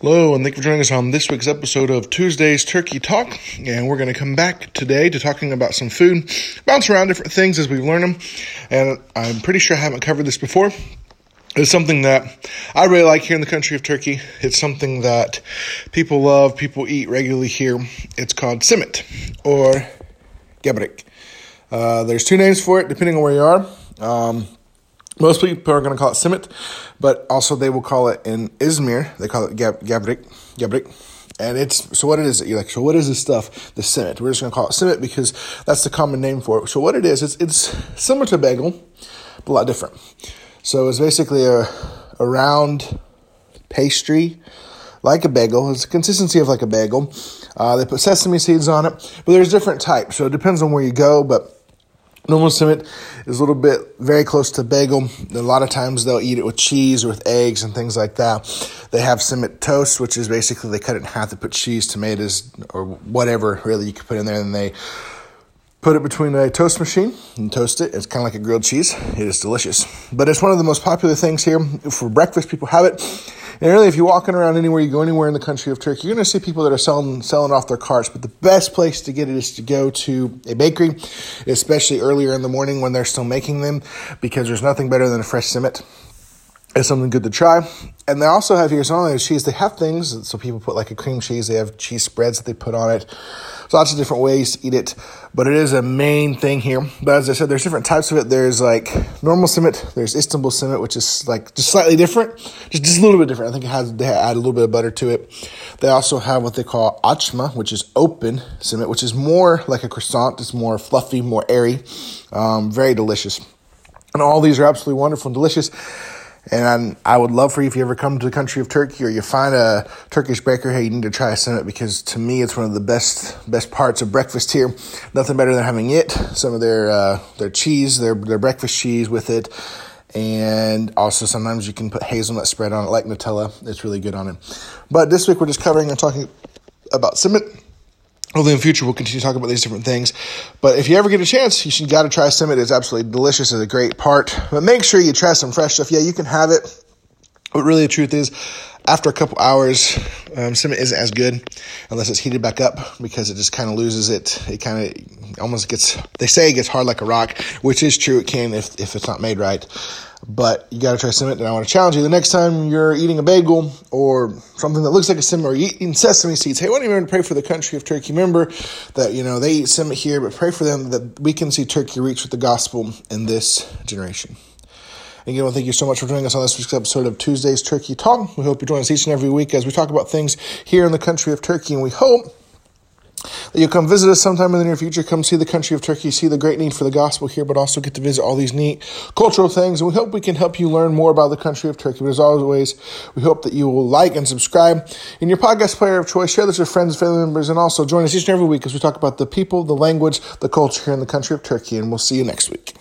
Hello, and thank you for joining us on this week's episode of Tuesday's Turkey Talk. And we're going to come back today to talking about some food, bounce around different things as we learn them. And I'm pretty sure I haven't covered this before. It's something that I really like here in the country of Turkey. It's something that people love, people eat regularly here. It's called simit or gebrek. Uh, there's two names for it depending on where you are. Um, most people are going to call it simit, but also they will call it in Izmir. They call it gab, gabrik, gabrik. And it's so what it is. You're like, so what is this stuff? The simit. We're just going to call it simit because that's the common name for it. So what it is, it's it's similar to bagel, but a lot different. So it's basically a a round pastry like a bagel. It's the consistency of like a bagel. Uh, they put sesame seeds on it, but there's different types. So it depends on where you go, but Normal simit is a little bit very close to bagel. A lot of times they'll eat it with cheese or with eggs and things like that. They have simit toast, which is basically they cut it in half to put cheese, tomatoes, or whatever really you could put in there, and they put it between a toast machine and toast it. It's kind of like a grilled cheese. It is delicious, but it's one of the most popular things here for breakfast. People have it. And really, if you're walking around anywhere, you go anywhere in the country of Turkey, you're going to see people that are selling selling off their carts. But the best place to get it is to go to a bakery, especially earlier in the morning when they're still making them, because there's nothing better than a fresh simit. It's something good to try. And they also have here, so not only cheese, they have things, so people put like a cream cheese, they have cheese spreads that they put on it. There's lots of different ways to eat it, but it is a main thing here. But as I said, there's different types of it. There's like normal simit, there's Istanbul simit, which is like just slightly different, just, just a little bit different. I think it has, they add a little bit of butter to it. They also have what they call achma, which is open simit, which is more like a croissant. It's more fluffy, more airy, um, very delicious. And all these are absolutely wonderful and delicious. And I would love for you if you ever come to the country of Turkey or you find a Turkish baker, hey, you need to try a simit because to me it's one of the best best parts of breakfast here. Nothing better than having it, some of their uh, their cheese, their their breakfast cheese with it, and also sometimes you can put hazelnut spread on it like Nutella. It's really good on it. But this week we're just covering and talking about simit. Hopefully in the future we'll continue to talk about these different things. But if you ever get a chance, you should got to try simit. It's absolutely delicious. It's a great part. But make sure you try some fresh stuff. Yeah, you can have it. But really the truth is, after a couple hours, um, simit isn't as good unless it's heated back up because it just kind of loses it. It kind of almost gets, they say it gets hard like a rock, which is true. It can if, if it's not made right but you got to try simit. And I want to challenge you the next time you're eating a bagel or something that looks like a simit or eating sesame seeds. Hey, why don't you pray for the country of Turkey? Remember that, you know, they eat simit here, but pray for them that we can see Turkey reach with the gospel in this generation. Again, well, thank you so much for joining us on this week's episode of Tuesday's Turkey Talk. We hope you join us each and every week as we talk about things here in the country of Turkey, and we hope that you'll come visit us sometime in the near future. Come see the country of Turkey, see the great need for the gospel here, but also get to visit all these neat cultural things. And we hope we can help you learn more about the country of Turkey. But as always, we hope that you will like and subscribe in your podcast player of choice. Share this with friends, family members, and also join us each and every week as we talk about the people, the language, the culture here in the country of Turkey. And we'll see you next week.